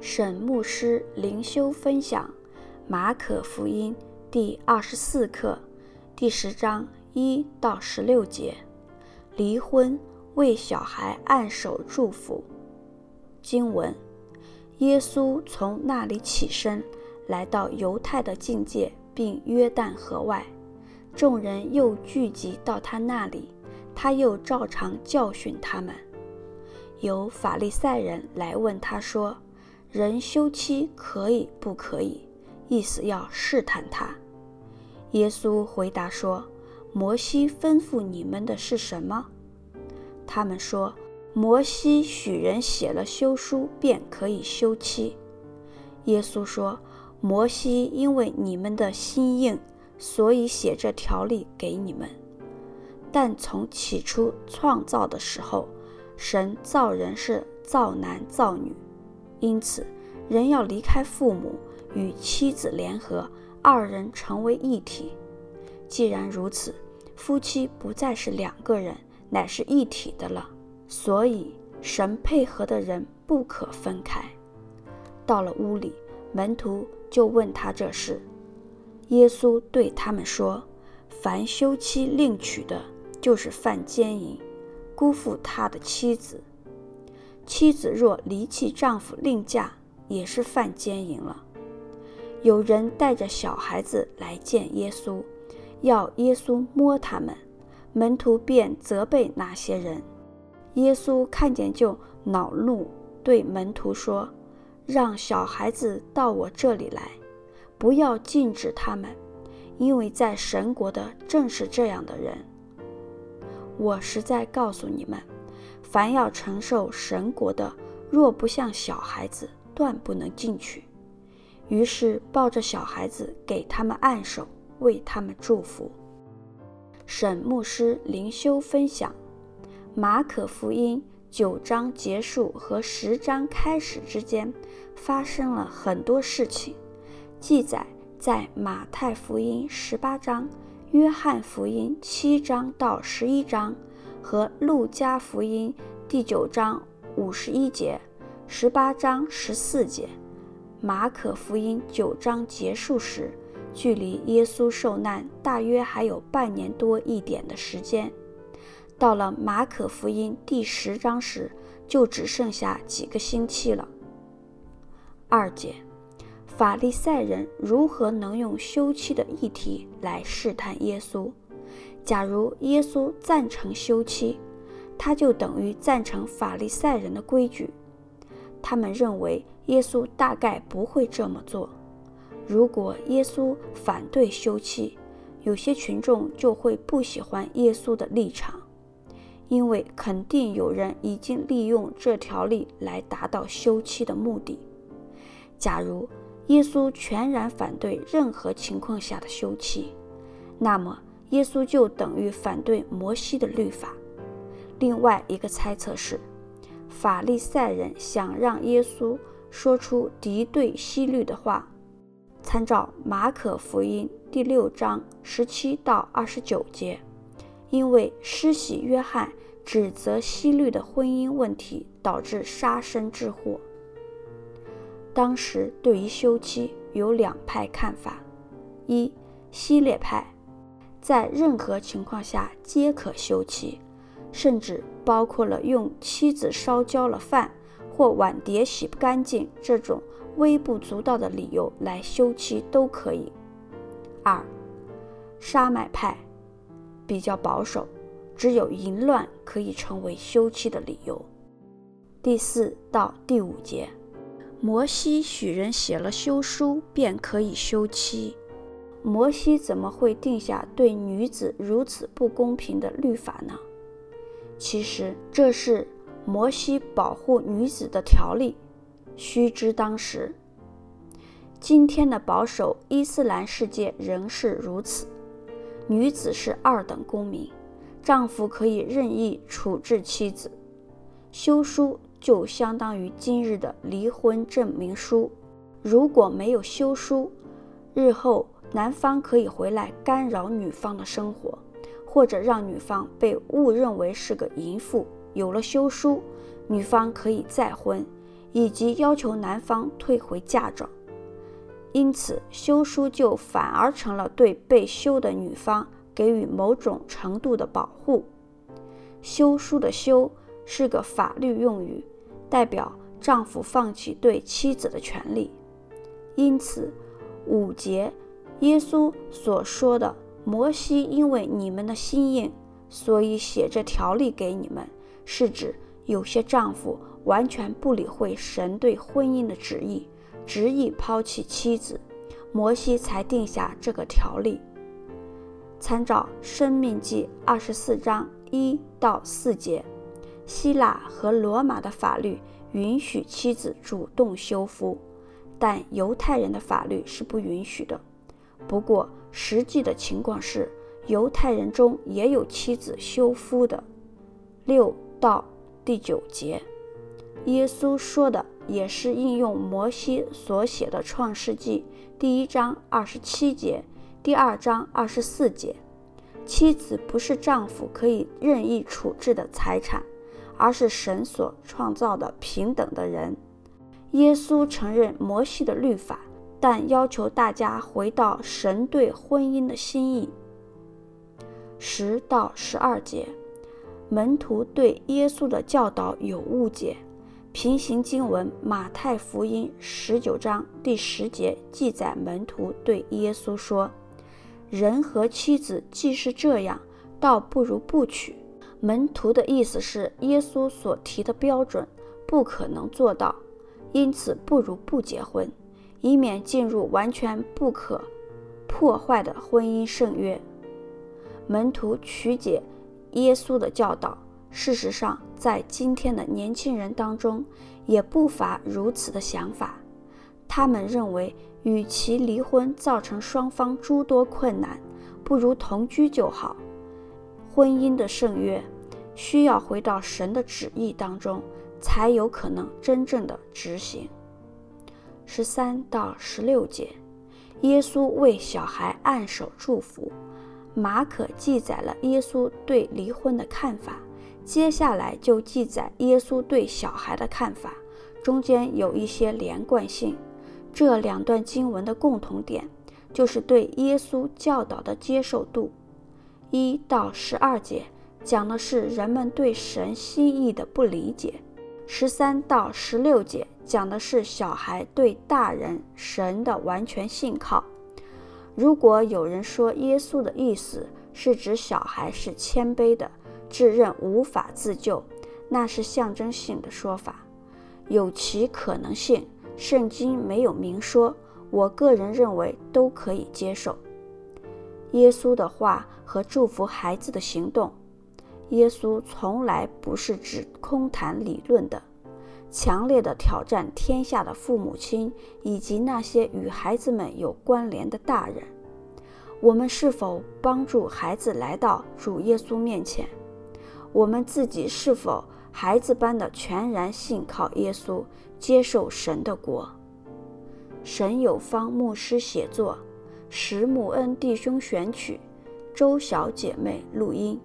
沈牧师灵修分享《马可福音》第二十四课第十章一到十六节。离婚为小孩按手祝福。经文：耶稣从那里起身，来到犹太的境界，并约旦河外，众人又聚集到他那里，他又照常教训他们。有法利赛人来问他说。人休妻可以不可以？意思要试探他。耶稣回答说：“摩西吩咐你们的是什么？”他们说：“摩西许人写了休书，便可以休妻。”耶稣说：“摩西因为你们的心硬，所以写这条例给你们。但从起初创造的时候，神造人是造男造女。”因此，人要离开父母，与妻子联合，二人成为一体。既然如此，夫妻不再是两个人，乃是一体的了。所以，神配合的人不可分开。到了屋里，门徒就问他这事。耶稣对他们说：“凡休妻另娶的，就是犯奸淫，辜负他的妻子。”妻子若离弃丈夫另嫁，也是犯奸淫了。有人带着小孩子来见耶稣，要耶稣摸他们，门徒便责备那些人。耶稣看见就恼怒，对门徒说：“让小孩子到我这里来，不要禁止他们，因为在神国的正是这样的人。我实在告诉你们。”凡要承受神国的，若不像小孩子，断不能进去。于是抱着小孩子，给他们按手，为他们祝福。沈牧师灵修分享：马可福音九章结束和十章开始之间，发生了很多事情，记载在马太福音十八章、约翰福音七章到十一章。和路加福音第九章五十一节、十八章十四节，马可福音九章结束时，距离耶稣受难大约还有半年多一点的时间。到了马可福音第十章时，就只剩下几个星期了。二节，法利赛人如何能用休妻的议题来试探耶稣？假如耶稣赞成休妻，他就等于赞成法利赛人的规矩。他们认为耶稣大概不会这么做。如果耶稣反对休妻，有些群众就会不喜欢耶稣的立场，因为肯定有人已经利用这条例来达到休妻的目的。假如耶稣全然反对任何情况下的休妻，那么，耶稣就等于反对摩西的律法。另外一个猜测是，法利赛人想让耶稣说出敌对西律的话。参照马可福音第六章十七到二十九节，因为施洗约翰指责西律的婚姻问题，导致杀身之祸。当时对于休妻有两派看法：一、西列派。在任何情况下皆可休妻，甚至包括了用妻子烧焦了饭或碗碟洗不干净这种微不足道的理由来休妻都可以。二，沙买派比较保守，只有淫乱可以成为休妻的理由。第四到第五节，摩西许人写了休书，便可以休妻。摩西怎么会定下对女子如此不公平的律法呢？其实这是摩西保护女子的条例。须知当时，今天的保守伊斯兰世界仍是如此，女子是二等公民，丈夫可以任意处置妻子。休书就相当于今日的离婚证明书。如果没有休书，日后，男方可以回来干扰女方的生活，或者让女方被误认为是个淫妇。有了休书，女方可以再婚，以及要求男方退回嫁妆。因此，休书就反而成了对被休的女方给予某种程度的保护。休书的“休”是个法律用语，代表丈夫放弃对妻子的权利。因此，五节耶稣所说的“摩西因为你们的心硬，所以写这条例给你们”，是指有些丈夫完全不理会神对婚姻的旨意。执意抛弃妻子，摩西才定下这个条例。参照《生命记》二十四章一到四节，希腊和罗马的法律允许妻子主动休夫，但犹太人的法律是不允许的。不过，实际的情况是，犹太人中也有妻子休夫的。六到第九节，耶稣说的。也是应用摩西所写的《创世记》第一章二十七节、第二章二十四节。妻子不是丈夫可以任意处置的财产，而是神所创造的平等的人。耶稣承认摩西的律法，但要求大家回到神对婚姻的心意。十到十二节，门徒对耶稣的教导有误解。平行经文，马太福音十九章第十节记载，门徒对耶稣说：“人和妻子既是这样，倒不如不娶。”门徒的意思是，耶稣所提的标准不可能做到，因此不如不结婚，以免进入完全不可破坏的婚姻圣约。门徒曲解耶稣的教导。事实上，在今天的年轻人当中，也不乏如此的想法。他们认为，与其离婚造成双方诸多困难，不如同居就好。婚姻的圣约需要回到神的旨意当中，才有可能真正的执行。十三到十六节，耶稣为小孩按手祝福。马可记载了耶稣对离婚的看法。接下来就记载耶稣对小孩的看法，中间有一些连贯性。这两段经文的共同点就是对耶稣教导的接受度。一到十二节讲的是人们对神心意的不理解，十三到十六节讲的是小孩对大人神的完全信靠。如果有人说耶稣的意思是指小孩是谦卑的，自认无法自救，那是象征性的说法，有其可能性。圣经没有明说，我个人认为都可以接受。耶稣的话和祝福孩子的行动，耶稣从来不是只空谈理论的，强烈的挑战天下的父母亲以及那些与孩子们有关联的大人。我们是否帮助孩子来到主耶稣面前？我们自己是否孩子般的全然信靠耶稣，接受神的国？神有方牧师写作，石木恩弟兄选曲，周小姐妹录音。